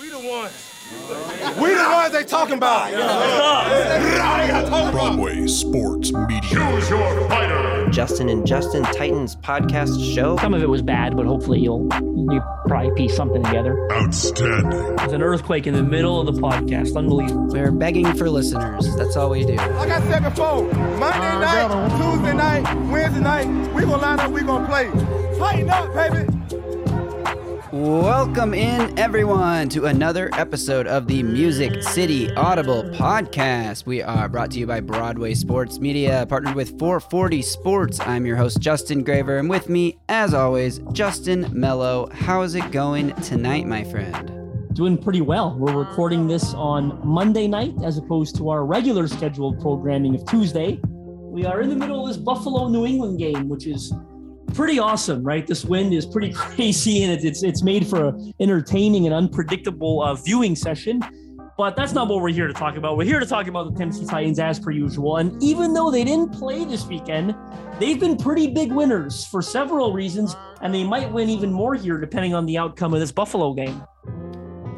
We the ones. We the ones they talking about. Broadway Sports Media. Choose your fighter. Justin and Justin Titans podcast show. Some of it was bad, but hopefully you'll you probably piece something together. Outstanding. There's an earthquake in the middle of the podcast. Unbelievable. We're begging for listeners. That's all we do. Like I said before, Monday night, Tuesday night, Wednesday night, we gonna line up, we gonna play. Tighten up, baby. Welcome in, everyone, to another episode of the Music City Audible podcast. We are brought to you by Broadway Sports Media, partnered with 440 Sports. I'm your host, Justin Graver, and with me, as always, Justin Mello. How's it going tonight, my friend? Doing pretty well. We're recording this on Monday night as opposed to our regular scheduled programming of Tuesday. We are in the middle of this Buffalo New England game, which is pretty awesome, right? This wind is pretty crazy, and it's it's, made for an entertaining and unpredictable uh, viewing session. But that's not what we're here to talk about. We're here to talk about the Tennessee Titans as per usual. And even though they didn't play this weekend, they've been pretty big winners for several reasons, and they might win even more here depending on the outcome of this Buffalo game.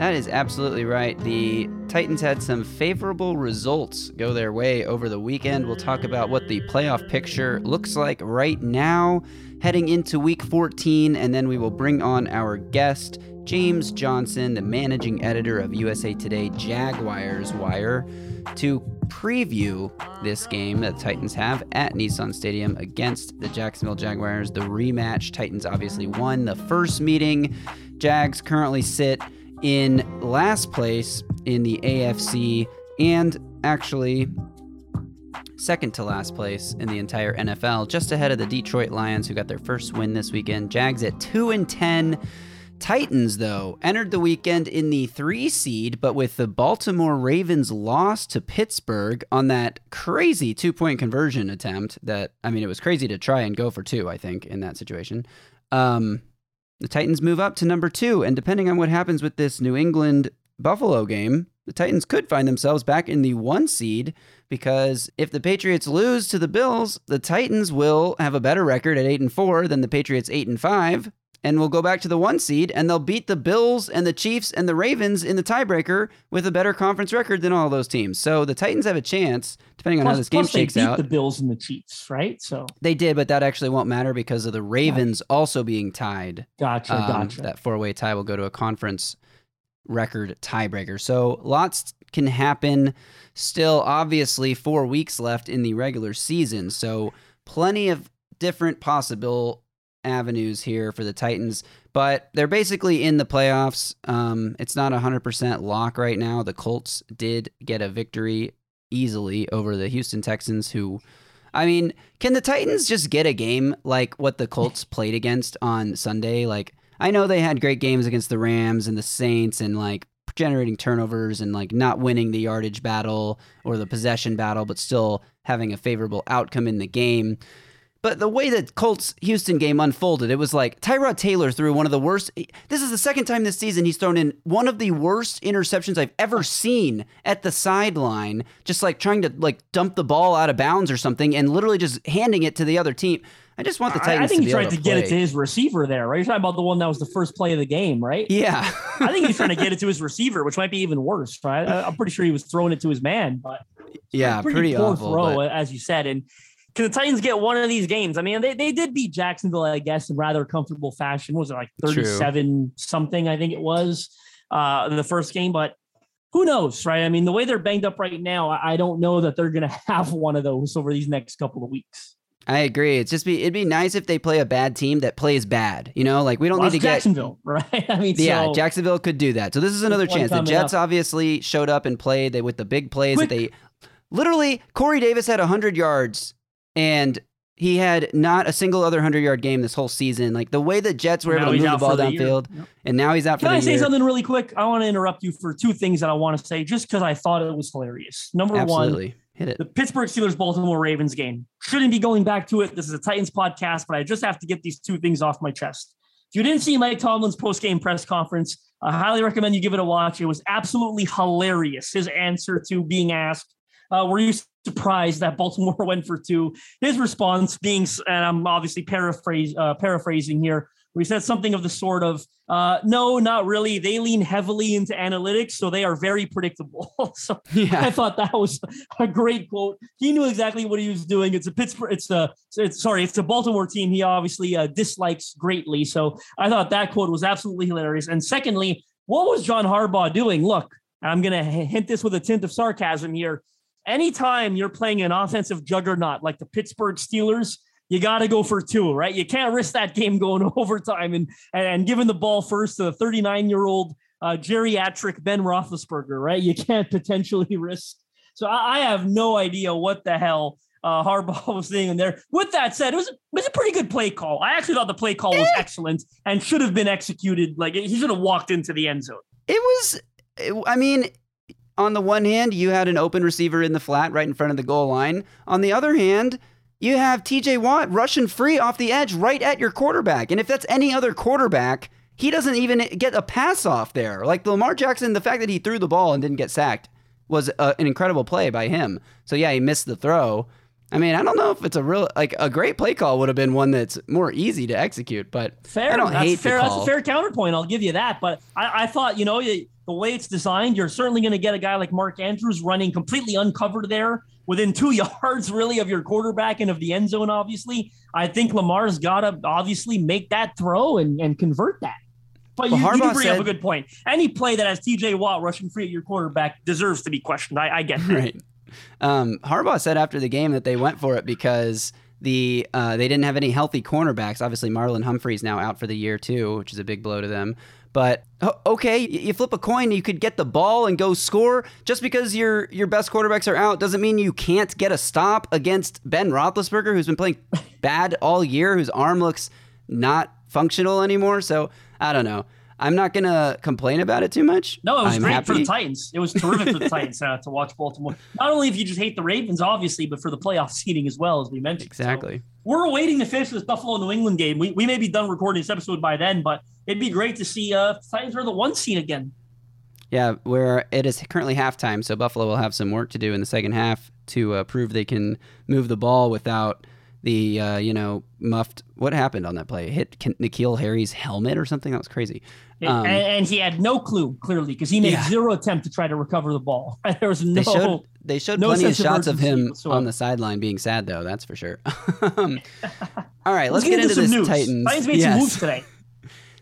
That is absolutely right. The Titans had some favorable results go their way over the weekend. We'll talk about what the playoff picture looks like right now, heading into week 14, and then we will bring on our guest, James Johnson, the managing editor of USA Today Jaguars Wire, to preview this game that the Titans have at Nissan Stadium against the Jacksonville Jaguars. The rematch, Titans obviously won the first meeting. Jags currently sit in last place in the AFC and actually second to last place in the entire NFL, just ahead of the Detroit Lions who got their first win this weekend. Jags at 2 and 10. Titans, though, entered the weekend in the three seed, but with the Baltimore Ravens loss to Pittsburgh on that crazy two point conversion attempt that, I mean, it was crazy to try and go for two, I think, in that situation. Um, the Titans move up to number two, and depending on what happens with this New England Buffalo game, the Titans could find themselves back in the one seed because if the Patriots lose to the Bills, the Titans will have a better record at eight and four than the Patriots eight and five, and will go back to the one seed, and they'll beat the Bills and the Chiefs and the Ravens in the tiebreaker with a better conference record than all those teams. So the Titans have a chance, depending on plus, how this game plus shakes they beat out. the Bills and the Chiefs, right? So They did, but that actually won't matter because of the Ravens also being tied. gotcha, Um, gotcha. That four way tie will go to a conference record tiebreaker. So lots can happen. Still, obviously, four weeks left in the regular season. So plenty of different possible avenues here for the Titans, but they're basically in the playoffs. Um, it's not a 100% lock right now. The Colts did get a victory easily over the Houston Texans, who I mean, can the Titans just get a game like what the Colts played against on Sunday? Like, I know they had great games against the Rams and the Saints and like generating turnovers and like not winning the yardage battle or the possession battle, but still having a favorable outcome in the game. But the way that Colts Houston game unfolded, it was like Tyrod Taylor threw one of the worst. This is the second time this season he's thrown in one of the worst interceptions I've ever seen at the sideline, just like trying to like dump the ball out of bounds or something, and literally just handing it to the other team. I just want the I- Titans I think to he tried to, to, get it to his receiver there, right? You're talking about the one that was the first play of the game, right? Yeah, I think he's trying to get it to his receiver, which might be even worse, right? I- I'm pretty sure he was throwing it to his man, but yeah, pretty, poor awful. throw, but- as you said. And can the Titans get one of these games? I mean, they, they did beat Jacksonville, I guess, in rather comfortable fashion. What was it like True. 37 something? I think it was uh, in the first game, but who knows, right? I mean, the way they're banged up right now, I I don't know that they're going to have one of those over these next couple of weeks. I agree. It's just be it'd be nice if they play a bad team that plays bad. You know, like we don't Well, need to that's get Jacksonville, right? I mean, Yeah, so, Jacksonville could do that. So this is another chance. The Jets up. obviously showed up and played they with the big plays Quick- that they literally Corey Davis had 100 yards and he had not a single other 100 yard game this whole season. Like the way the Jets were Now able to move the ball the downfield Yep. and now he's out for Can I say year. something really quick? I want to interrupt you for two things that I want to say just because I thought it was hilarious. Number one, Absolutely. Hit it. the Pittsburgh Steelers Baltimore Ravens game. Shouldn't be going back to it. This is a Titans podcast, but I just have to get these two things off my chest. If you didn't see Mike Tomlin's post game press conference, I highly recommend you give it a watch. It was absolutely hilarious. His answer to being asked, uh, "Were you surprised that Baltimore went for two? His response being, and I'm obviously paraphrase, uh, paraphrasing here, we said something of the sort of, uh, no, not really. They lean heavily into analytics, so they are very predictable. so yeah. I thought that was a great quote. He knew exactly what he was doing. It's a Pittsburgh, it's a, it's sorry, it's a Baltimore team he obviously uh, dislikes greatly. So I thought that quote was absolutely hilarious. And secondly, what was John Harbaugh doing? Look, I'm going to hint this with a tint of sarcasm here. Anytime you're playing an offensive juggernaut like the Pittsburgh Steelers, you got to go for two, right? You can't risk that game going overtime and and giving the ball first to the 39 year old uh, geriatric Ben Roethlisberger, right? You can't potentially risk. So I, I have no idea what the hell uh, Harbaugh was in there. With that said, it was it was a pretty good play call. I actually thought the play call was excellent and should have been executed. Like he should have walked into the end zone. It was I mean, on the one hand, you had an open receiver in the flat right in front of the goal line. On the other hand, you have TJ Watt rushing free off the edge right at your quarterback. And if that's any other quarterback, he doesn't even get a pass off there. Like Lamar Jackson, the fact that he threw the ball and didn't get sacked was a, an incredible play by him. So yeah, he missed the throw. I mean, I don't know if it's a real like a great play call would have been one that's more easy to execute, but fair. I don't that's hate fair. That's a fair counterpoint. I'll give you that. But I, I thought, you know, the way it's designed, you're certainly going to get a guy like Mark Andrews running completely uncovered there within two yards, really, of your quarterback and of the end zone. Obviously, I think Lamar's got to obviously make that throw and, and convert that. But well, you, you do bring said, up a good point. Any play that has TJ Watt rushing free at your quarterback deserves to be questioned. I, I get that. Right. Um, Harbaugh said after the game that they went for it because the uh, they didn't have any healthy cornerbacks. Obviously, Marlon Humphrey's now out for the year too, which is a big blow to them. But oh, okay, you flip a coin, you could get the ball and go score. Just because your your best quarterbacks are out doesn't mean you can't get a stop against Ben Roethlisberger, who's been playing bad all year, whose arm looks not functional anymore. So I don't know. I'm not going to complain about it too much. No, it was I'm great happy. for the Titans. It was terrific for the Titans uh, to watch Baltimore. Not only if you just hate the Ravens, obviously, but for the playoff seeding as well, as we mentioned. Exactly. So we're awaiting the finish of this Buffalo New England game. We, we may be done recording this episode by then, but it'd be great to see uh, Titans are the one seed again. Yeah, where it is currently halftime, so Buffalo will have some work to do in the second half to uh, prove they can move the ball without the uh, you know muffed. What happened on that play? It hit N'Keal Harry's helmet or something. That was crazy. Um, and, and, he had no clue clearly because he made yeah. zero attempt to try to recover the ball. there was no. They showed, they showed no plenty of shots of him whatsoever. on the sideline being sad though. That's for sure. um, all right, let's, let's get, into, into this news. Titans. Titans made yes. some moves today.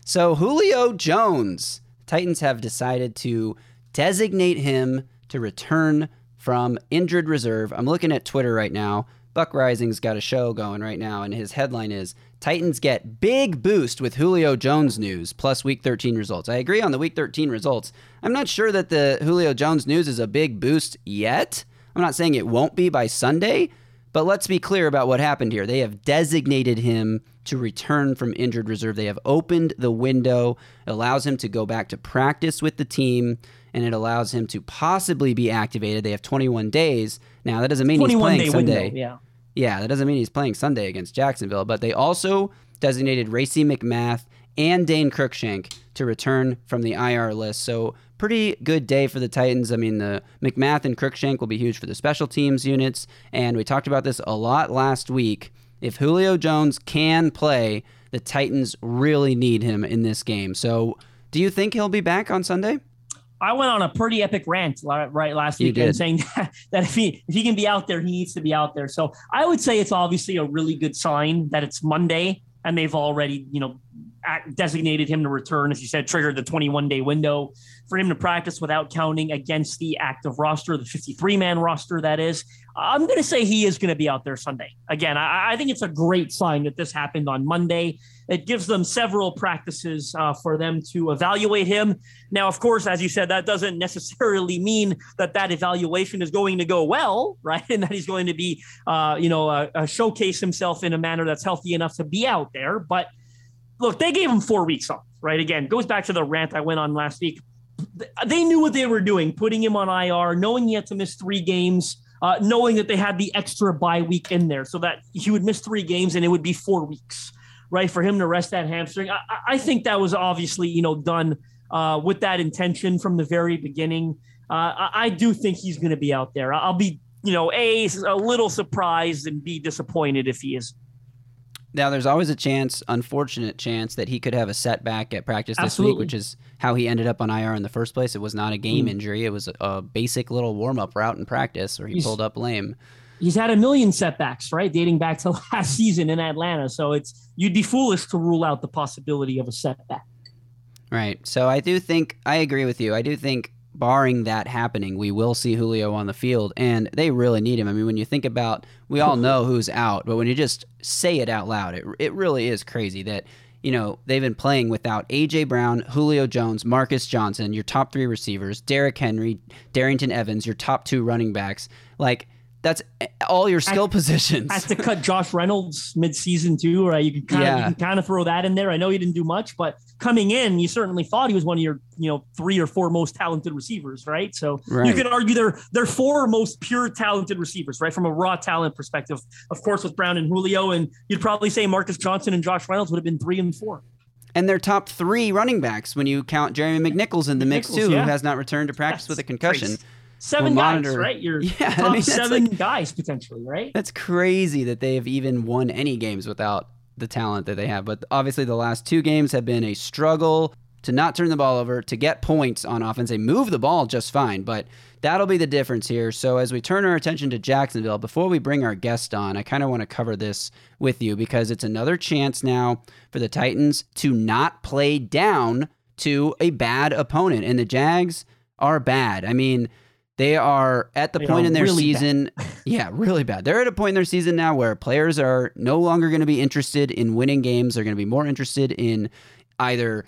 So Julio Jones, Titans have decided to designate him to return from injured reserve. I'm looking at Twitter right now. Buck Reising's got a show going right now, and his headline is Titans get big boost with Julio Jones news plus week 13 results. I agree on the week 13 results. I'm not sure that the Julio Jones news is a big boost yet. I'm not saying it won't be by Sunday, but let's be clear about what happened here. They have designated him to return from injured reserve. They have opened the window, it allows him to go back to practice with the team, and it allows him to possibly be activated. They have 21 days. Now, that doesn't mean he's playing Sunday. Window, yeah. Yeah, that doesn't mean he's playing Sunday against Jacksonville, but they also designated Racey McMath and Dane Cruikshank to return from the IR list. So pretty good day for the Titans. I mean, the McMath and Cruikshank will be huge for the special teams units, and we talked about this a lot last week. If Julio Jones can play, the Titans really need him in this game. So, do you think he'll be back on Sunday? I went on a pretty epic rant right last weekend saying that, that if he if he can be out there, he needs to be out there. So I would say it's obviously a really good sign that it's Monday and they've already you know designated him to return, as you said, triggered the 21 day window for him to practice without counting against the active roster, the 53 man roster, that is. I'm going to say he is going to be out there Sunday. Again, I, I, think it's a great sign that this happened on Monday. It gives them several practices uh, for them to evaluate him. Now, of course, as you said, that doesn't necessarily mean that that evaluation is going to go well, right? And that he's going to be, uh, you know, uh, uh showcase himself in a manner that's healthy enough to be out there. But look, they gave him four weeks off, right? Again, goes back to the rant I went on last week. They knew what they were doing, putting him on IR, knowing he had to miss three games, uh, knowing that they had the extra bye week in there so that he would miss three games and it would be four weeks, right? For him to rest that hamstring. I, I think that was obviously, you know, done uh, with that intention from the very beginning. Uh, I, I do think he's going to be out there. I'll be, you know, A, a little surprised and be disappointed if he is Now, there's always a chance, unfortunate chance, that he could have a setback at practice this Absolutely. week, which is how he ended up on IR in the first place. It was not a game Mm. injury; it was a, basic little warm up route in practice where he He's- pulled up lame. He's had a million setbacks, right, dating back to last season in Atlanta. So it's you'd be foolish to rule out the possibility of a setback. Right. So I do think I agree with you. I do think barring that happening, we will see Julio on the field and they really need him. I mean, when you think about we all know who's out, but when you just say it out loud, it it really is crazy that you know, they've been playing without AJ Brown, Julio Jones, Marcus Johnson, your top 3 receivers, Derrick Henry, Darrynton Evans, your top 2 running backs. Like that's all your skill positions. Has to cut Josh Reynolds mid-season too, right? You can kind Yeah. of you can kind of throw that in there. I know he didn't do much, but coming in, you certainly thought he was one of your you know three or four most talented receivers, right? So you Right. could argue they're they're four most pure talented receivers, right? From a raw talent perspective, of course, with Brown and Julio, and you'd probably say Marcus Johnson and Josh Reynolds would have been three and four. And they're top three running backs when you count Jeremy McNichols in the mix McNichols, too, yeah. who has not returned to practice with a concussion. Crazy. Seven guys, monitor- right? You're Yeah, I top mean, seven like- guys potentially, right? That's crazy that they have even won any games without the talent that they have. But obviously, the last two games have been a struggle to not turn the ball over, to get points on offense. They move the ball just fine, but that'll be the difference here. So, as we turn our attention to Jacksonville, before we bring our guest on, I kind of want to cover this with you because it's another chance now for the Titans to not play down to a bad opponent. And the Jags are bad. I mean, they are at the They point in their really season. yeah, really bad. They're at a point in their season now where players are no longer going to be interested in winning games. They're going to be more interested in either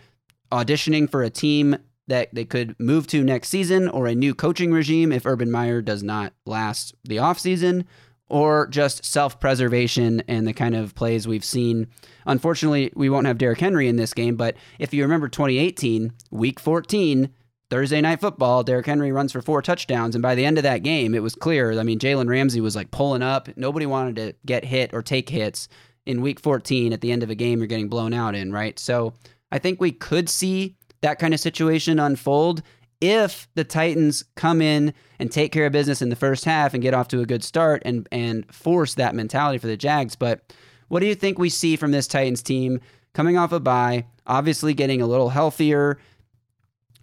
auditioning for a team that they could move to next season or a new coaching regime if Urban Meyer does not last the offseason or just self-preservation and the kind of plays we've seen. Unfortunately, we won't have Derrick Henry in this game, but if you remember 2018, week 14, Thursday night football, Derrick Henry runs for four touchdowns, and by the end of that game, it was clear. I mean, Jalen Ramsey was like pulling up. Nobody wanted to get hit or take hits in week 14 at the end of a game you're getting blown out in, right? So I think we could see that kind of situation unfold if the Titans come in and take care of business in the first half and get off to a good start and and force that mentality for the Jags. But what do you think we see from this Titans team coming off a bye, obviously getting a little healthier?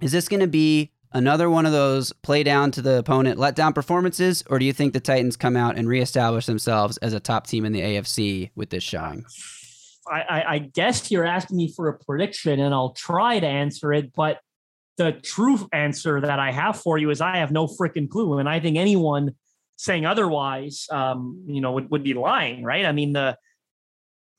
Is this going to be another one of those play down to the opponent, let down performances, or do you think the Titans come out and reestablish themselves as a top team in the AFC with this showing? I, I, I guess you're asking me for a prediction, and I'll try to answer it. But the true answer that I have for you is I have no freaking clue, and I think anyone saying otherwise, um, you know, would, would be lying, right? I mean, the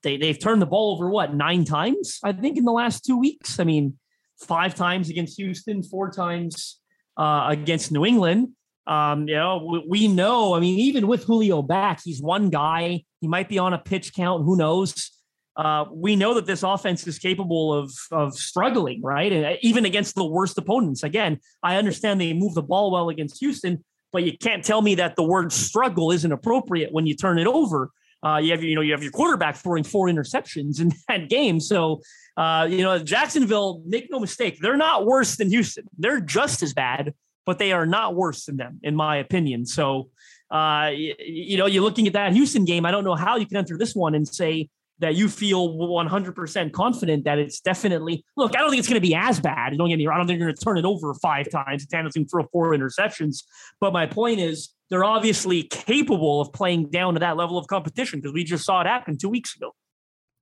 they they've turned the ball over what nine times I think in the last two weeks. I mean, five times against Houston, four times uh, against New England. Um, you know, we, we know. I mean, even with Julio back, he's one guy. He might be on a pitch count. Who knows? Uh, we know that this offense is capable of of struggling, right? And uh, even against the worst opponents. Again, I understand they move the ball well against Houston, but you can't tell me that the word struggle isn't appropriate when you turn it over. Uh, you have you know you have your quarterback throwing four interceptions in that game, so uh, you know Jacksonville. Make no mistake, they're not worse than Houston. They're just as bad, but they are not worse than them, in my opinion. So, uh, you, you know, you're looking at that Houston game. I don't know how you can enter this one and say that you feel 100% confident that it's definitely look. I don't think it's going to be as bad. Don't get me wrong. I don't think you're going to turn it over five times. Tannehill's going to throw four interceptions. But my point is, they're obviously capable of playing down to that level of competition because we just saw it happen two weeks ago.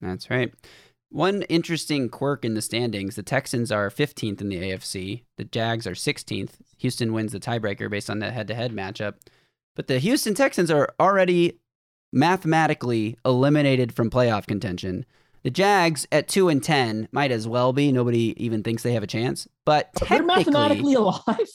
That's right. One interesting quirk in the standings the Texans are 15th in the AFC, the Jags are 16th. Houston wins the tiebreaker based on that head to head matchup. But the Houston Texans are already mathematically eliminated from playoff contention. The Jags at 2 and 10 might as well be. Nobody even thinks they have a chance. But They're mathematically alive.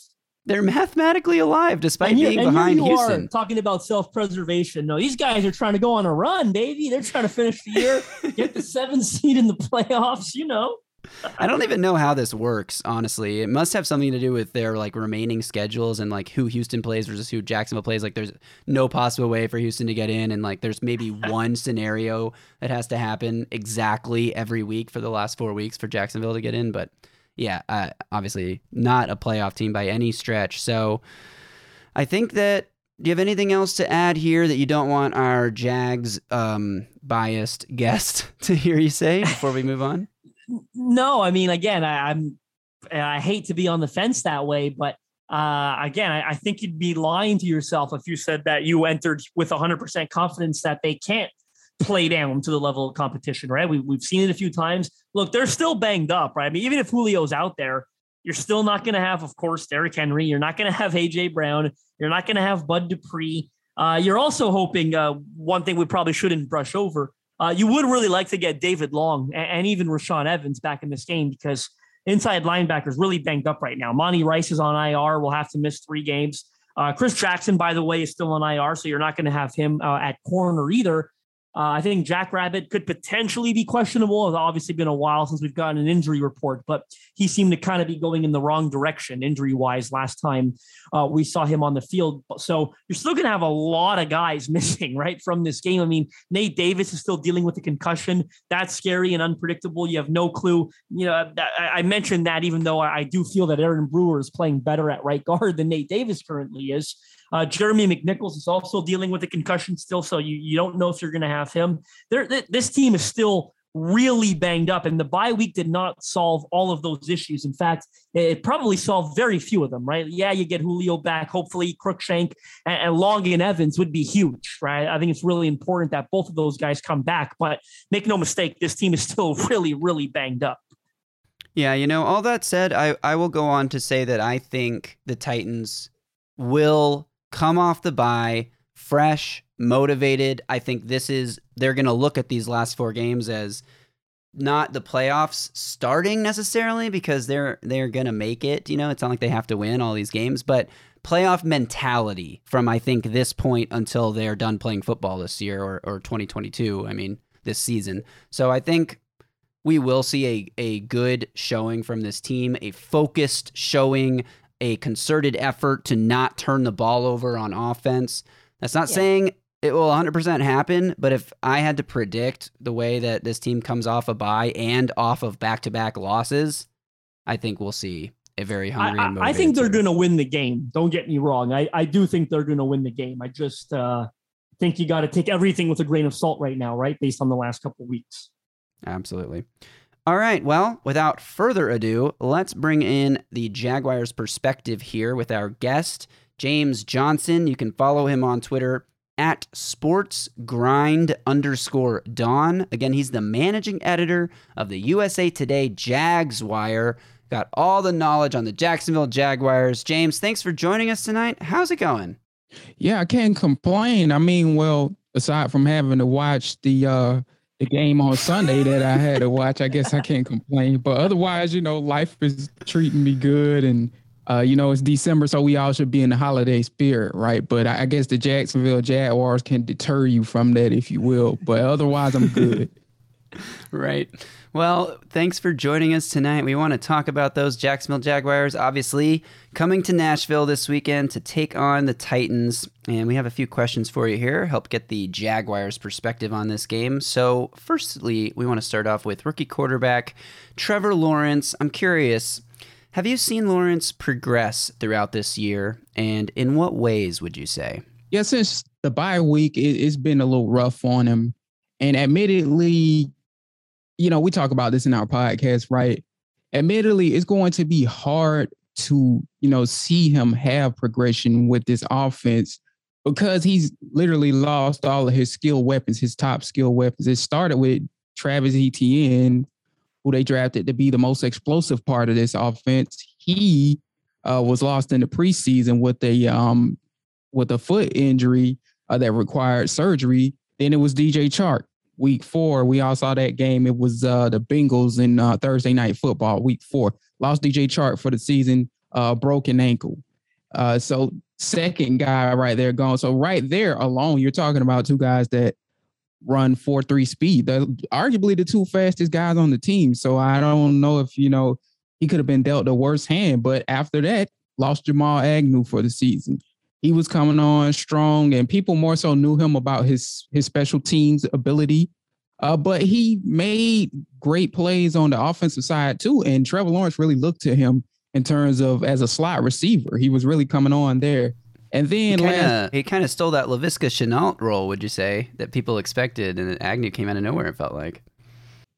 They're mathematically alive despite And, being and behind Houston. talking about self-preservation. No, these guys are trying to go on a run, baby. They're trying to finish the year, get the seventh seed in the playoffs. You know, I don't even know how this works, honestly. It must have something to do with their like remaining schedules and like who Houston plays versus who Jacksonville plays. Like there's no possible way for Houston to get in and like there's maybe one scenario that has to happen exactly every week for the last 4 weeks for Jacksonville to get in, but yeah, uh, obviously not a playoff team by any stretch. So I think that do you have anything else to add here that you don't want our Jags um, biased guest to hear you say before we move on? No, I mean, again, I, I'm I hate to be on the fence that way, but uh, again, I, I, think you'd be lying to yourself if you said that you entered with 100% confidence that they can't play down to the level of competition, right? We, we've seen it a few times. Look, they're still banged up, right? I mean, even if Julio's out there, you're still not going to have, of course, Derrick Henry. You're not going to have AJ Brown. You're not going to have Bud Dupree. Uh, you're also hoping uh, one thing we probably shouldn't brush over. Uh, you would really like to get David Long and, and even Rashaan Evans back in this game because inside linebackers really banged up right now. Monty Rice is on IR. Will have to miss three games. Uh, Chris Jackson, by the way, is still on IR, so you're not going to have him uh, at corner either. Uh, I think Jack Rabbit could potentially be questionable. It's obviously been a while since we've gotten an injury report, but he seemed to kind of be going in the wrong direction injury wise last time uh, we saw him on the field. So you're still going to have a lot of guys missing, right, from this game. I mean, Nate Davis is still dealing with the concussion. That's scary and unpredictable. You have no clue. You know, I mentioned that even though I do feel that Aaron Brewer is playing better at right guard than Nate Davis currently is. Uh, Jeremy McNichols is also dealing with a concussion still, so you, you don't know if you're going to have him. There, th- this team is still really banged up, and the bye week did not solve all of those issues. In fact, it probably solved very few of them. Right? Yeah, you get Julio back. Hopefully, Cruikshank and, and Long and Evans would be huge. Right? I think it's really important that both of those guys come back. But make no mistake, this team is still really, really banged up. Yeah, you know, all that said, I, I will go on to say that I think the Titans will come off the bye fresh, motivated. I think this is they're going to look at these last four games as not the playoffs starting necessarily because they're they're going to make it, you know, it's not like they have to win all these games, but playoff mentality from I think this point until they're done playing football this year or or 2022, I mean, this season. So I think we will see a, a good showing from this team, a focused showing, a concerted effort to not turn the ball over on offense. That's not yeah. saying it will 100% happen, but if I had to predict the way that this team comes off a bye and off of back to back losses, I think we'll see a very hungry I, I think they're going to win the game. Don't get me wrong. I, I do think they're going to win the game. I just uh, think you got to take everything with a grain of salt right now, right? Based on the last couple weeks. Absolutely. All right. Well, without further ado, let's bring in the Jaguars perspective here with our guest, James Johnson. You can follow him on Twitter at sportsgrind underscore Dawn. Again, he's the managing editor of the USA Today Jags Wire. Got all the knowledge on the Jacksonville Jaguars. James, thanks for joining us tonight. How's it going? Yeah, I can't complain. I mean, well, aside from having to watch the uh the game on Sunday that I had to watch. I guess I can't complain. But otherwise, you know, life is treating me good and uh, you know, it's December, so we all should be in the holiday spirit, right? But I guess the Jacksonville Jaguars can deter you from that, if you will. But otherwise, I'm good. right. Well, thanks for joining us tonight. We want to talk about those Jacksonville Jaguars, obviously coming to Nashville this weekend to take on the Titans. And we have a few questions for you here, help get the Jaguars' perspective on this game. So, firstly, we want to start off with rookie quarterback Trevor Lawrence. I'm curious, have you seen Lawrence progress throughout this year? And in what ways would you say? Yeah, since the bye week, it, it's been a little rough on him. And admittedly, you know, we talk about this in our podcast, right? Admittedly, it's going to be hard to, you know, see him have progression with this offense because he's literally lost all of his skill weapons, his top skill weapons. It started with Travis Etienne, who they drafted to be the most explosive part of this offense. He uh, was lost in the preseason with a um, with a foot injury uh, that required surgery. Then it was DJ Chark week four. We all saw that game. It was uh, the Bengals in uh, Thursday night football, week four. Lost DJ Chark for the season, uh, broken ankle. Uh, so second guy right there gone. So right there alone, you're talking about two guys that run four three speed. They're arguably the two fastest guys on the team. So I don't know if you know he could have been dealt a worse hand. But after that, lost Jamal Agnew for the season he was coming on strong, and people more so knew him about his his special teams ability. Uh, but he made great plays on the offensive side too, and Trevor Lawrence really looked to him in terms of as a slot receiver. He was really coming on there, And then he last, kinda, he kind of stole that Laviska Shenault role, would you say, that people expected, and Agnew came out of nowhere. It felt like.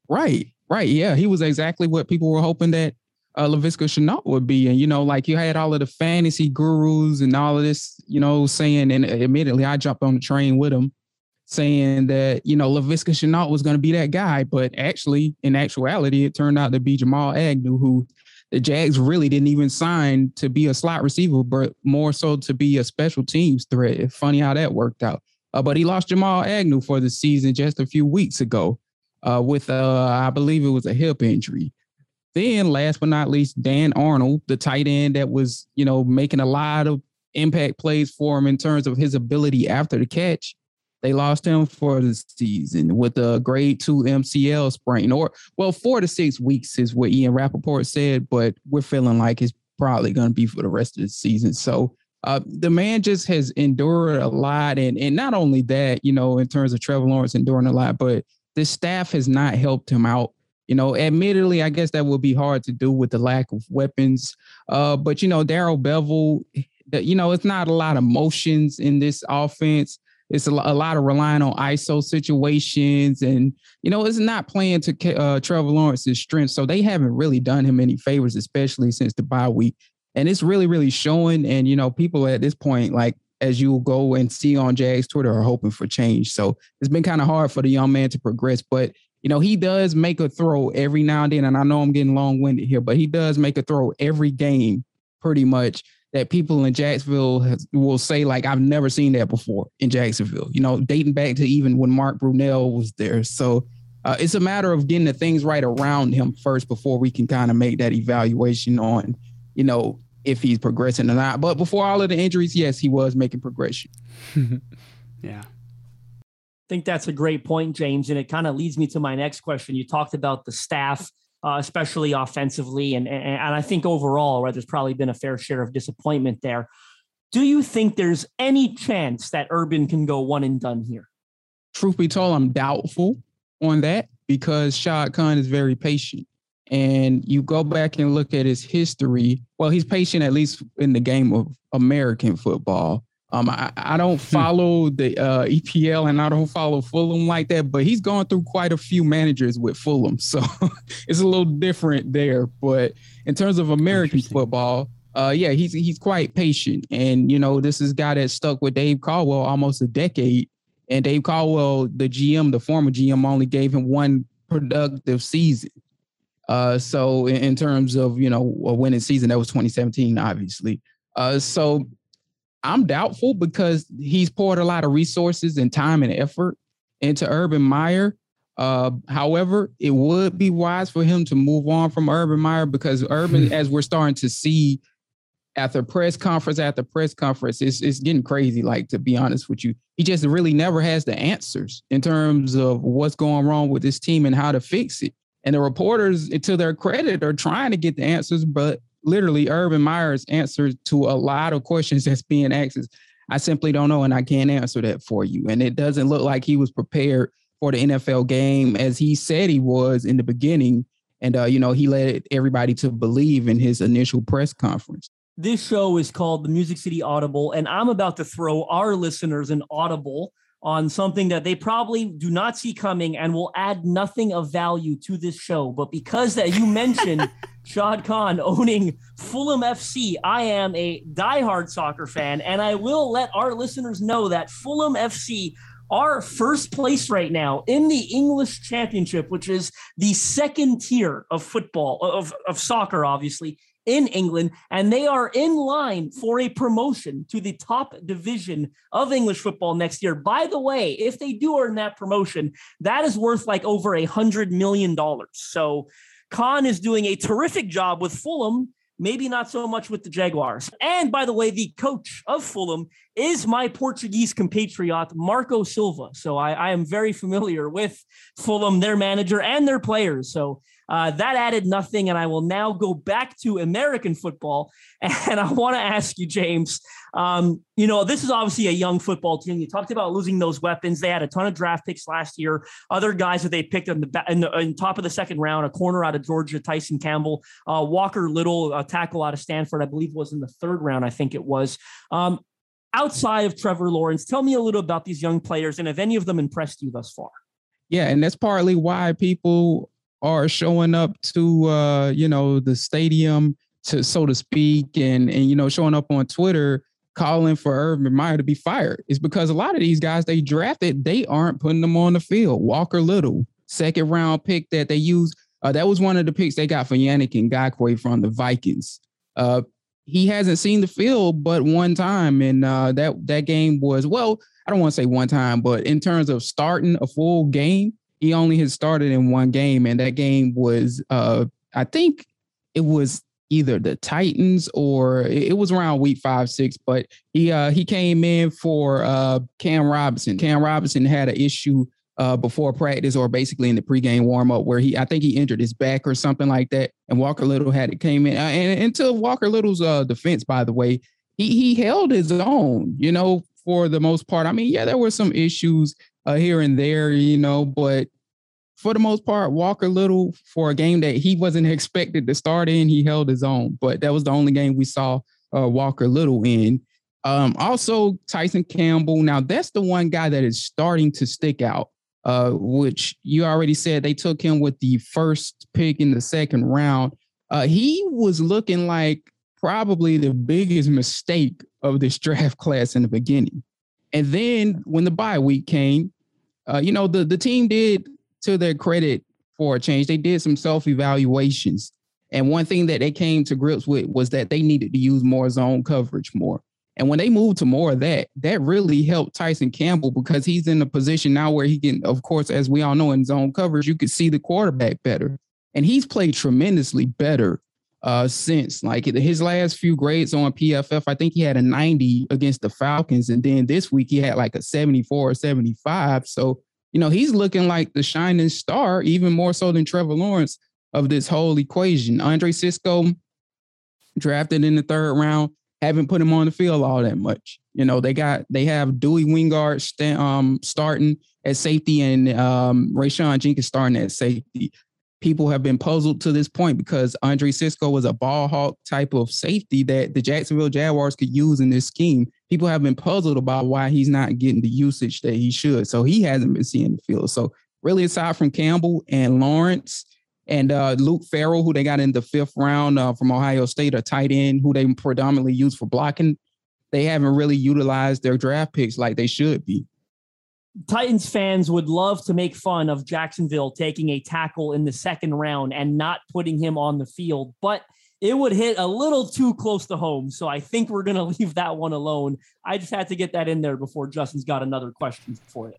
right, right, yeah, he was exactly what people were hoping that uh, Laviska Shenault would be. And, you know, like you had all of the fantasy gurus and all of this, you know, saying, and immediately I jumped on the train with him saying that, you know, Laviska Shenault was going to be that guy. But actually, in actuality, it turned out to be Jamal Agnew, who the Jags really didn't even sign to be a slot receiver, but more so to be a special teams threat. Funny how that worked out. Uh, but he lost Jamal Agnew for the season just a few weeks ago uh, with, uh, I believe it was a hip injury. Then, last but not least, Dan Arnold, the tight end that was, you know, making a lot of impact plays for him in terms of his ability after the catch. They lost him for the season with a grade two MCL sprain, or well, four to six weeks is what Ian Rapoport said, but we're feeling like it's probably going to be for the rest of the season. So uh, the man just has endured a lot, and and not only that, you know, in terms of Trevor Lawrence enduring a lot, but the staff has not helped him out. You know, admittedly, I guess that would be hard to do with the lack of weapons. Uh, but you know, Darrell Bevell, you know, it's not a lot of motions in this offense it's a, a, lot of relying on ISO situations, and you know it's not playing to uh, Trevor Lawrence's strength. So they haven't really done him any favors, especially since the bye week, and it's really really showing. And you know people at this point, like as you go and see on Jags Twitter, are hoping for change. So it's been kind of hard for the young man to progress, but you know, he does make a throw every now and then. And I know I'm getting long winded here, but he does make a throw every game pretty much that people in Jacksonville has, will say like I've never seen that before in Jacksonville. You know, dating back to even when Mark Brunell was there. So uh, it's a matter of getting the things right around him first before we can kind of make that evaluation on, you know, if he's progressing or not. But before all of the injuries, yes, he was making progression. yeah. I think that's a great point, James. And it kind of leads me to my next question. You talked about the staff uh, especially offensively. And, and, and I think overall, right, there's probably been a fair share of disappointment there. Do you think there's any chance that Urban can go one and done here? Truth be told, I'm doubtful on that because Shad Khan is very patient. And you go back and look at his history. Well, he's patient at least in the game of American football. Um, I, I don't hmm. follow the uh, EPL and I don't follow Fulham like that, but he's gone through quite a few managers with Fulham, so it's a little different there. But in terms of American football, uh, yeah, he's he's quite patient, and you know this is guy that stuck with Dave Caldwell almost a decade, and Dave Caldwell, the GM, the former GM, only gave him one productive season. Uh, so in, in terms of you know a winning season, that was 2017, obviously. Uh, so I'm doubtful because he's poured a lot of resources and time and effort into Urban Meyer. Uh, however, it would be wise for him to move on from Urban Meyer because Urban, hmm. as we're starting to see after press conference after press conference, it's, it's getting crazy. Like, to be honest with you, he just really never has the answers in terms of what's going wrong with this team and how to fix it. And the reporters, to their credit, are trying to get the answers, but literally Urban Meyer's answer to a lot of questions that's being asked is, I simply don't know, and I can't answer that for you. And it doesn't look like he was prepared for the NFL game as he said he was in the beginning. And uh, you know, he led everybody to believe in his initial press conference. This show is called the Music City Audible, and I'm about to throw our listeners an audible on something that they probably do not see coming and will add nothing of value to this show. But because that you mentioned Shad Khan owning Fulham FC, I am a diehard soccer fan, and I will let our listeners know that Fulham FC are first place right now in the English Championship, which is the second tier of football, of, of soccer, obviously, in England, and they are in line for a promotion to the top division of English football next year. By the way, if they do earn that promotion, that is worth like over a hundred million dollars. So Khan is doing a terrific job with Fulham. Maybe not so much with the Jaguars. And by the way, the coach of Fulham is my Portuguese compatriot, Marco Silva. So I, I am very familiar with Fulham, their manager, and their players. So uh, that added nothing. And I will now go back to American football. And I want to ask you, James, um, you know, this is obviously a young football team. You talked about losing those weapons. They had a ton of draft picks last year. Other guys that they picked in the, in, the, in top of the second round, a corner out of Georgia, Tyson Campbell, uh, Walker Little, a tackle out of Stanford, I believe was in the third round, I think it was. Um, outside of Trevor Lawrence, tell me a little about these young players and have any of them impressed you thus far? Yeah, and that's partly why people are showing up to uh, you know, the stadium to so to speak, and and you know, showing up on Twitter calling for Urban Meyer to be fired. Is because a lot of these guys they drafted, they aren't putting them on the field. Walker Little, second round pick that they used. Uh, that was one of the picks they got for Yannick and Ngakoue from the Vikings. Uh, he hasn't seen the field but one time, and uh, that that game was well. I don't want to say one time, but in terms of starting a full game, he only has started in one game, and that game was uh, I think it was either the Titans or it was around week five, six. But he uh, he came in for uh, Cam Robinson. Cam Robinson had an issue uh, before practice or basically in the pregame warmup where he I think he injured his back or something like that. And Walker Little had it came in uh, and until Walker Little's uh, defense, by the way, he he held his own, you know, for the most part. I mean, yeah, there were some issues uh, here and there, you know, but for the most part, Walker Little for a game that he wasn't expected to start in, he held his own. But that was the only game we saw uh, Walker Little in. Um, also, Tyson Campbell. Now that's the one guy that is starting to stick out uh, which you already said they took him with the first pick in the second round. Uh, he was looking like probably the biggest mistake of this draft class in the beginning. And then when the bye week came, uh, you know, the, the team did, to their credit for a change, they did some self evaluations. And one thing that they came to grips with was that they needed to use more zone coverage more. And when they moved to more of that, that really helped Tyson Campbell because he's in a position now where he can, of course, as we all know in zone coverage, you could see the quarterback better. And he's played tremendously better uh, since like his last few grades on PFF. I think he had a 90 against the Falcons. And then this week he had like a 74 or 75. So, you know, he's looking like the shining star, even more so than Trevor Lawrence of this whole equation. Andre Cisco drafted in the third round haven't put him on the field all that much. You know, they got they have Dewey Wingard st- um, starting at safety and um, Rayshawn Jenkins starting at safety. People have been puzzled to this point because Andre Cisco was a ball hawk type of safety that the Jacksonville Jaguars could use in this scheme. People have been puzzled about why he's not getting the usage that he should. So he hasn't been seeing the field. So really, aside from Campbell and Lawrence, and uh, Luke Farrell, who they got in the fifth round uh, from Ohio State, a tight end who they predominantly use for blocking. They haven't really utilized their draft picks like they should be. Titans fans would love to make fun of Jacksonville taking a tackle in the second round and not putting him on the field, but it would hit a little too close to home. So I think we're going to leave that one alone. I just had to get that in there before Justin's got another question for it.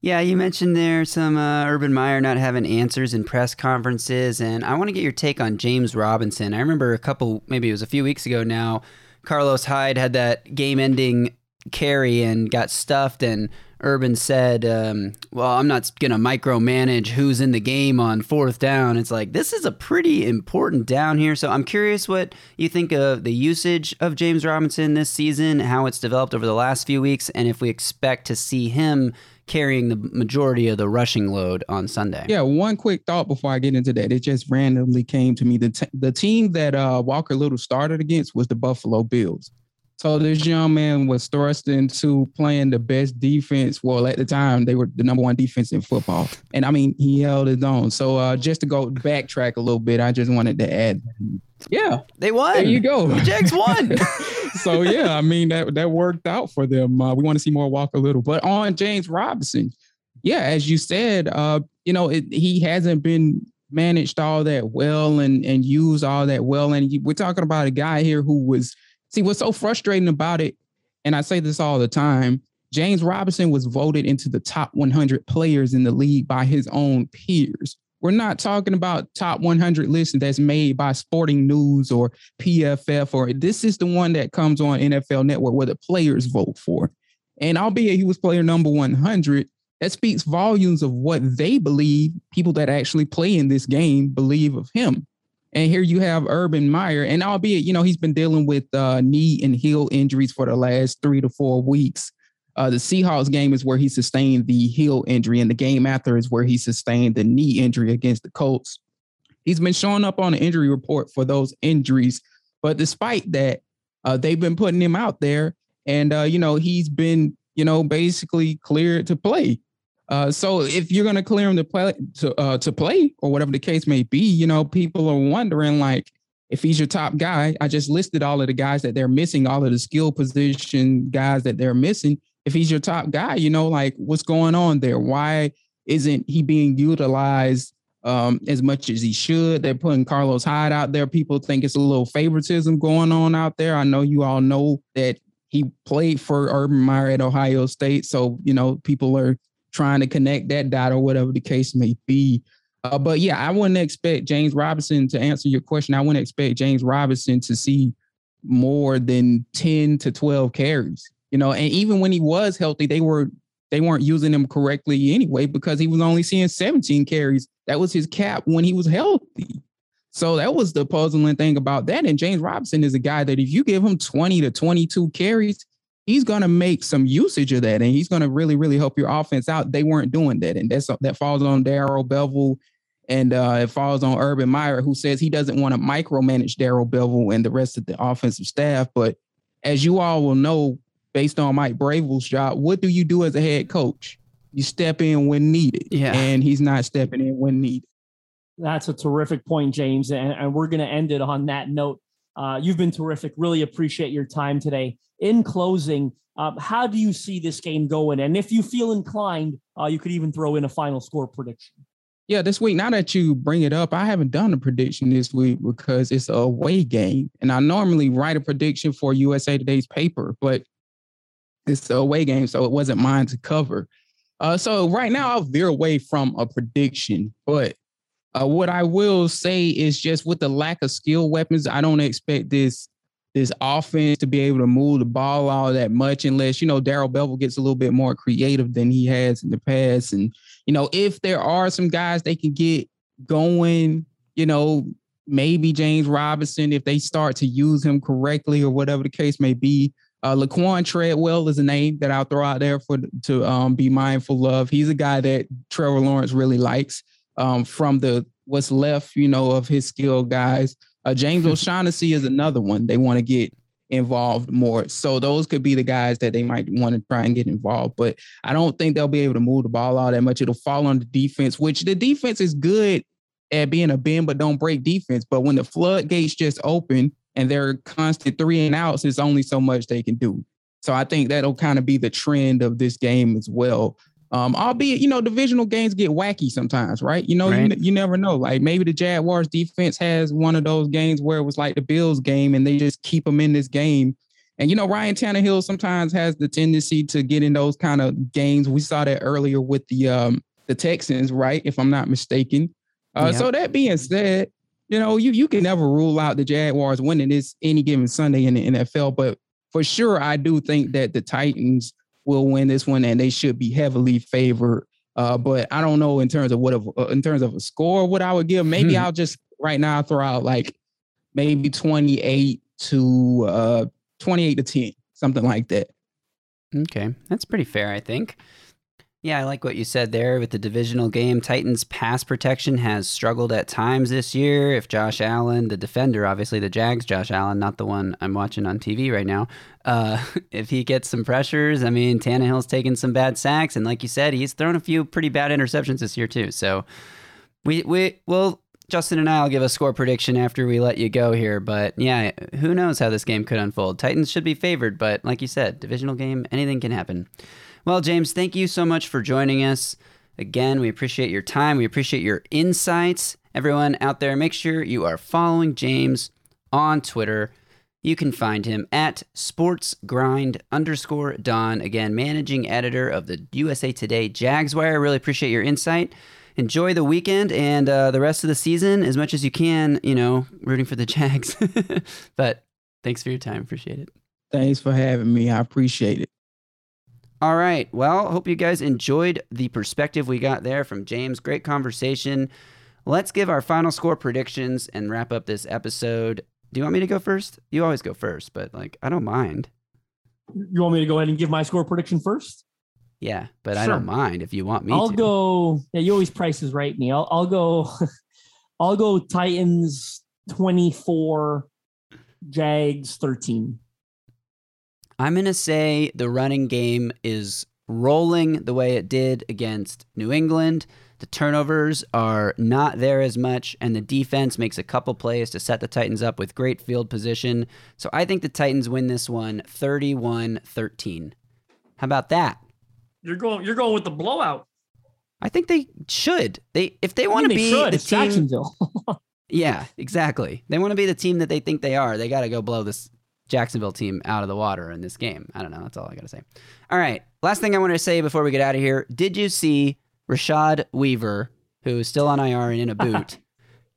Yeah, you mentioned there some uh, Urban Meyer not having answers in press conferences, and I want to get your take on James Robinson. I remember a couple, maybe it was a few weeks ago now, Carlos Hyde had that game-ending carry and got stuffed, and Urban said, um, "Well, I'm not going to micromanage who's in the game on fourth down." It's like this is a pretty important down here, so I'm curious what you think of the usage of James Robinson this season, how it's developed over the last few weeks, and if we expect to see him carrying the majority of the rushing load on Sunday. Yeah, one quick thought before I get into that. It just randomly came to me. The, t- the team that uh, Walker Little started against was the Buffalo Bills. So this young man was thrust into playing the best defense. Well, at the time, they were the number one defense in football. And I mean, he held his own. So uh, just to go backtrack a little bit, I just wanted to add. Yeah. They won. There you go. The Jags won. so yeah, I mean that that worked out for them. Uh, we want to see more Walker Little. But on James Robinson, yeah, as you said, uh, you know, it, he hasn't been managed all that well and and used all that well. And we're talking about a guy here who was – See, what's so frustrating about it, and I say this all the time, James Robinson was voted into the top 100 players in the league by his own peers. We're not talking about top 100 list that's made by Sporting News or PFF, or this is the one that comes on NFL Network where the players vote for. And albeit he was player number 100, that speaks volumes of what they believe people that actually play in this game believe of him. And here you have Urban Meyer, and albeit you know he's been dealing with uh, knee and heel injuries for the last three to four weeks. Uh, the Seahawks game is where he sustained the heel injury, and the game after is where he sustained the knee injury against the Colts. He's been showing up on the injury report for those injuries, but despite that, uh, they've been putting him out there, and uh, you know he's been you know basically cleared to play. Uh, so if you're gonna clear him to play to uh, to play or whatever the case may be, you know people are wondering like if he's your top guy. I just listed all of the guys that they're missing, all of the skill position guys that they're missing. If he's your top guy, you know like what's going on there? Why isn't he being utilized um, as much as he should. They're putting Carlos Hyde out there. People think it's a little favoritism going on out there. I know you all know that he played for Urban Meyer at Ohio State. So, you know, people are trying to connect that dot or whatever the case may be. Uh, but yeah, I wouldn't expect James Robinson to answer your question. I wouldn't expect James Robinson to see more than 10 to 12 carries. You know, and even when he was healthy, they were they weren't using him correctly anyway because he was only seeing 17 carries. That was his cap when he was healthy. So that was the puzzling thing about that. And James Robinson is a guy that if you give him 20 to 22 carries, he's going to make some usage of that and he's going to really, really help your offense out. They weren't doing that. And that's that falls on Darrell Bevell and uh, it falls on Urban Meyer, who says he doesn't want to micromanage Darrell Bevell and the rest of the offensive staff. But as you all will know, based on Mike Vrabel's job, what do you do as a head coach? You step in when needed. Yeah. And he's not stepping in when needed. That's a terrific point, James. And, and we're going to end it on that note. Uh, you've been terrific. Really appreciate your time today. In closing, um, how do you see this game going? And if you feel inclined, uh, you could even throw in a final score prediction. Yeah, this week, now that you bring it up, I haven't done a prediction this week because it's a away game. And I normally write a prediction for USA Today's paper, but it's a away game, so it wasn't mine to cover. Uh, so right now I'll veer away from a prediction, but uh, what I will say is just with the lack of skill weapons, I don't expect this this offense to be able to move the ball all that much unless you know Darrell Bevell gets a little bit more creative than he has in the past. And you know, if there are some guys they can get going, you know, maybe James Robinson if they start to use him correctly or whatever the case may be. Uh, Laquan Treadwell is a name that I'll throw out there for to um, be mindful of. He's a guy that Trevor Lawrence really likes um, from the what's left, you know, of his skill guys. Uh, James O'Shaughnessy is another one they want to get involved more. So those could be the guys that they might want to try and get involved. But I don't think they'll be able to move the ball all that much. It'll fall on the defense, which the defense is good at being a bend but don't break defense. But when the floodgates just open and they're constant three and outs, there's only so much they can do. So I think that'll kind of be the trend of this game as well. Um, albeit, you know, divisional games get wacky sometimes, right? You know, right. You, you never know. Like maybe the Jaguars defense has one of those games where it was like the Bills game and they just keep them in this game. And, you know, Ryan Tannehill sometimes has the tendency to get in those kind of games. We saw that earlier with the um, the Texans, right? If I'm not mistaken. Uh, So that being said, you know, you you can never rule out the Jaguars winning this any given Sunday in the NFL, but for sure, I do think that the Titans will win this one, and they should be heavily favored. Uh, but I don't know in terms of what of, uh, in terms of a score, what I would give. Maybe hmm. I'll just right now throw out like maybe twenty eight to uh, twenty eight to ten, something like that. Okay, that's pretty fair, I think. Yeah, I like what you said there with the divisional game. Titans pass protection has struggled at times this year. If Josh Allen, the defender, obviously the Jags, Josh Allen, not the one I'm watching on TV right now, uh, if he gets some pressures, I mean, Tannehill's taken some bad sacks, and like you said, he's thrown a few pretty bad interceptions this year too. So we we will. Justin and I will give a score prediction after we let you go here, but yeah, who knows how this game could unfold. Titans should be favored, but like you said, divisional game, anything can happen. Well, James, thank you so much for joining us. Again, we appreciate your time. We appreciate your insights. Everyone out there, make sure you are following James on Twitter. You can find him at sportsgrind underscore Don. Again, managing editor of the USA Today Jags Wire. Really appreciate your insight. Enjoy the weekend and uh, the rest of the season as much as you can, you know, rooting for the Jags. but thanks for your time. Appreciate it. Thanks for having me. I appreciate it. All right. Well, hope you guys enjoyed the perspective we got there from James. Great conversation. Let's give our final score predictions and wrap up this episode. Do you want me to go first? You always go first, but like I don't mind. You want me to go ahead and give my score prediction first? Yeah, but sure. I don't mind if you want me I'll to. go. Yeah, you always prices right me. I'll I'll go I'll go Titans 24, Jags 13. I'm going to say the running game is rolling the way it did against New England. The turnovers are not there as much, and the defense makes a couple plays to set the Titans up with great field position. So I think the Titans win this one 31 13. How about that? You're going. You're going with the blowout. I think they should. They if they I want to be should. the It's team, Jacksonville. Yeah, exactly. They want to be the team that they think they are. They got to go blow this Jacksonville team out of the water in this game. I don't know. That's all I got to say. All right. Last thing I want to say before we get out of here. Did you see Rashad Weaver, who is still on IR and in a boot,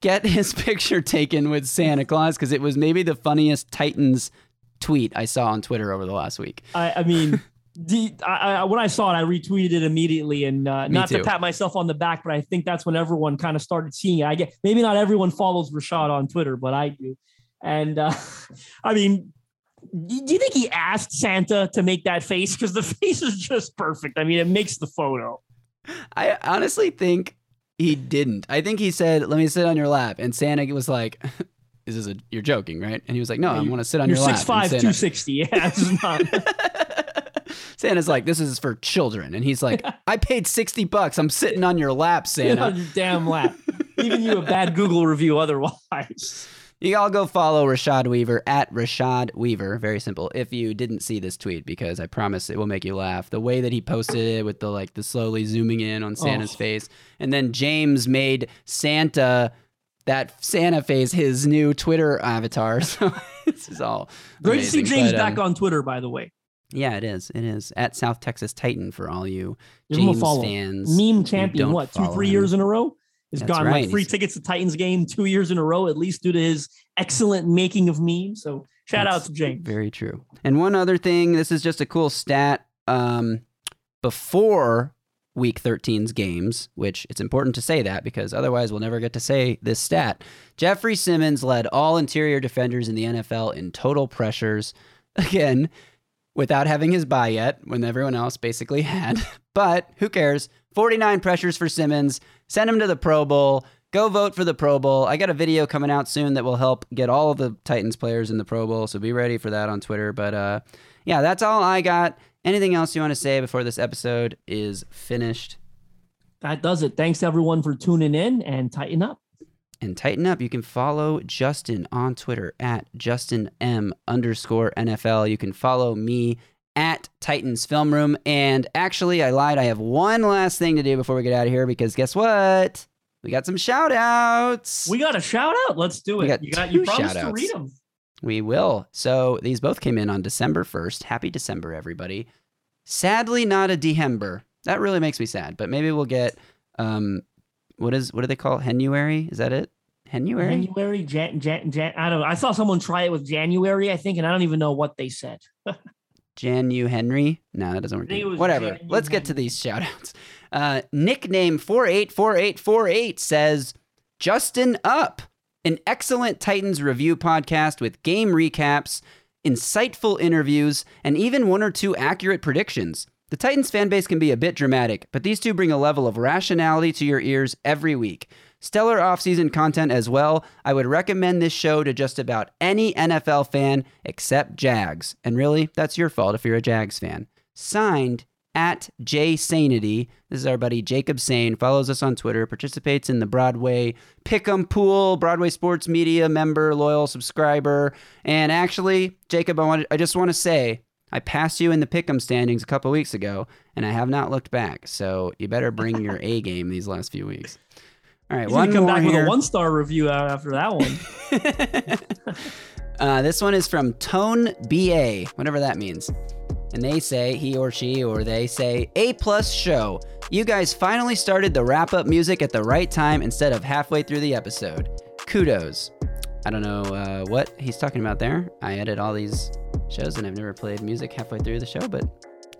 get his picture taken with Santa Claus? Because it was maybe the funniest Titans tweet I saw on Twitter over the last week. I, I mean, the, I, I, when I saw it, I retweeted it immediately, and uh, not too. to pat myself on the back, but I think that's when everyone kind of started seeing it. I get maybe not everyone follows Rashad on Twitter, but I do. And uh, I mean, do you think he asked Santa to make that face? Because the face is just perfect. I mean, it makes the photo. I honestly think he didn't. I think he said, "Let me sit on your lap," and Santa was like, "Is this a? You're joking, right?" And he was like, "No, I want to sit on You're your lap." six five, two sixty. Yeah, it's not. Santa's like, "This is for children," and he's like, "I paid sixty bucks. I'm sitting on your lap, Sit Santa." on your damn lap. Even you a bad Google review otherwise. You all go follow Rashad Weaver at Rashad Weaver. Very simple. If you didn't see this tweet, because I promise it will make you laugh. The way that he posted it with the like the slowly zooming in on Santa's Oh. face, and then James made Santa that Santa face his new Twitter avatar. So this is all Great to see. James But, back um, on Twitter, by the way. Yeah, it is. It is at South Texas Titan for all you Give him a James fans. Meme champion, what, two, three him. years in a row? Has That's gotten right. like free tickets to Titans game two years in a row, at least due to his excellent making of memes. So shout That's out to James. Very true. And one other thing, this is just a cool stat. Um, before Week 13's games, which it's important to say that because otherwise we'll never get to say this stat. Jeffrey Simmons led all interior defenders in the NFL in total pressures. Again, without having his bye yet, when everyone else basically had. But who cares? 49 pressures for Simmons. Send him to the Pro Bowl. Go vote for the Pro Bowl. I got a video coming out soon that will help get all of the Titans players in the Pro Bowl, so be ready for that on Twitter. But uh, yeah, that's all I got. Anything else you want to say before this episode is finished? That does it. Thanks everyone for tuning in and tighten up. and tighten up. You can follow Justin on Twitter at Justin M underscore NFL. You can follow me at Titans Film Room. And actually, I lied. I have one last thing to do before we get out of here because guess what? We got some shout outs. We got a shout out. Let's do We it. got you got you promised to read them. We will. So these both came in on December 1st. Happy December, everybody. Sadly, not a Dehember. That really makes me sad, but maybe we'll get um what is what do they call it? Henuary? Is that it? Henuary? January, Jan, Jan, Jan, I don't know. I saw someone try it with January, I think, and I don't even know what they said. Janu Henry? No, that doesn't work. I think it was Whatever. Janu Let's get to these shout outs. Uh, nickname 484848 says Justin Up, an excellent Titans review podcast with game recaps, insightful interviews, and even one or two accurate predictions. The Titans fan base can be a bit dramatic, but these two bring a level of rationality to your ears every week. Stellar offseason content as well. I would recommend this show to just about any NFL fan except Jags. And really, that's your fault if you're a Jags fan. Signed at J Sanity. This is our buddy Jacob Sane. Follows us on Twitter, participates in the Broadway Pick'em Pool, Broadway Sports Media member, loyal subscriber. And actually, Jacob, I, want I just want to say, I passed you in the Pick'em standings a couple weeks ago, and I have not looked back. So you better bring your A game these last few weeks. All right, He's one come more back here. with a one star review out after that one. uh, this one is from Tone BA, whatever that means. And they say, he or she or they say, A plus show. You guys finally started the wrap up music at the right time instead of halfway through the episode. Kudos. I don't know uh, what he's talking about there. I edit all these shows and I've never played music halfway through the show, but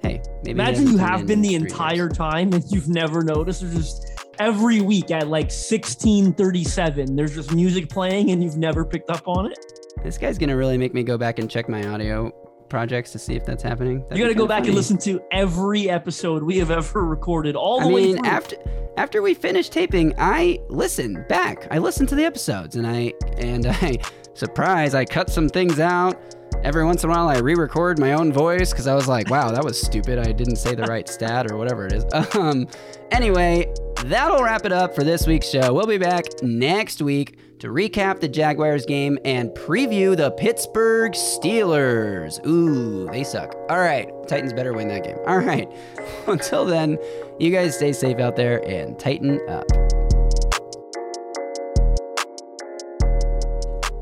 hey, maybe. Imagine you have been the three years. entire time and you've never noticed. or just every week at like 1637, there's just music playing and you've never picked up on it. This guy's gonna really make me go back and check my audio projects to see if that's happening. That'd you got to go back funny. and listen to every episode we have ever recorded, all the I way mean, through. after after we finished taping, I listen back. I listen to the episodes, and I and I surprise, I cut some things out. Every once in a while, I re record my own voice because I was like, wow, that was stupid. I didn't say the right stat or whatever it is. Um, anyway, that'll wrap it up for this week's show. We'll be back next week to recap the Jaguars game and preview the Pittsburgh Steelers. Ooh, they suck. All right, Titans better win that game. All right, until then, you guys stay safe out there and tighten up.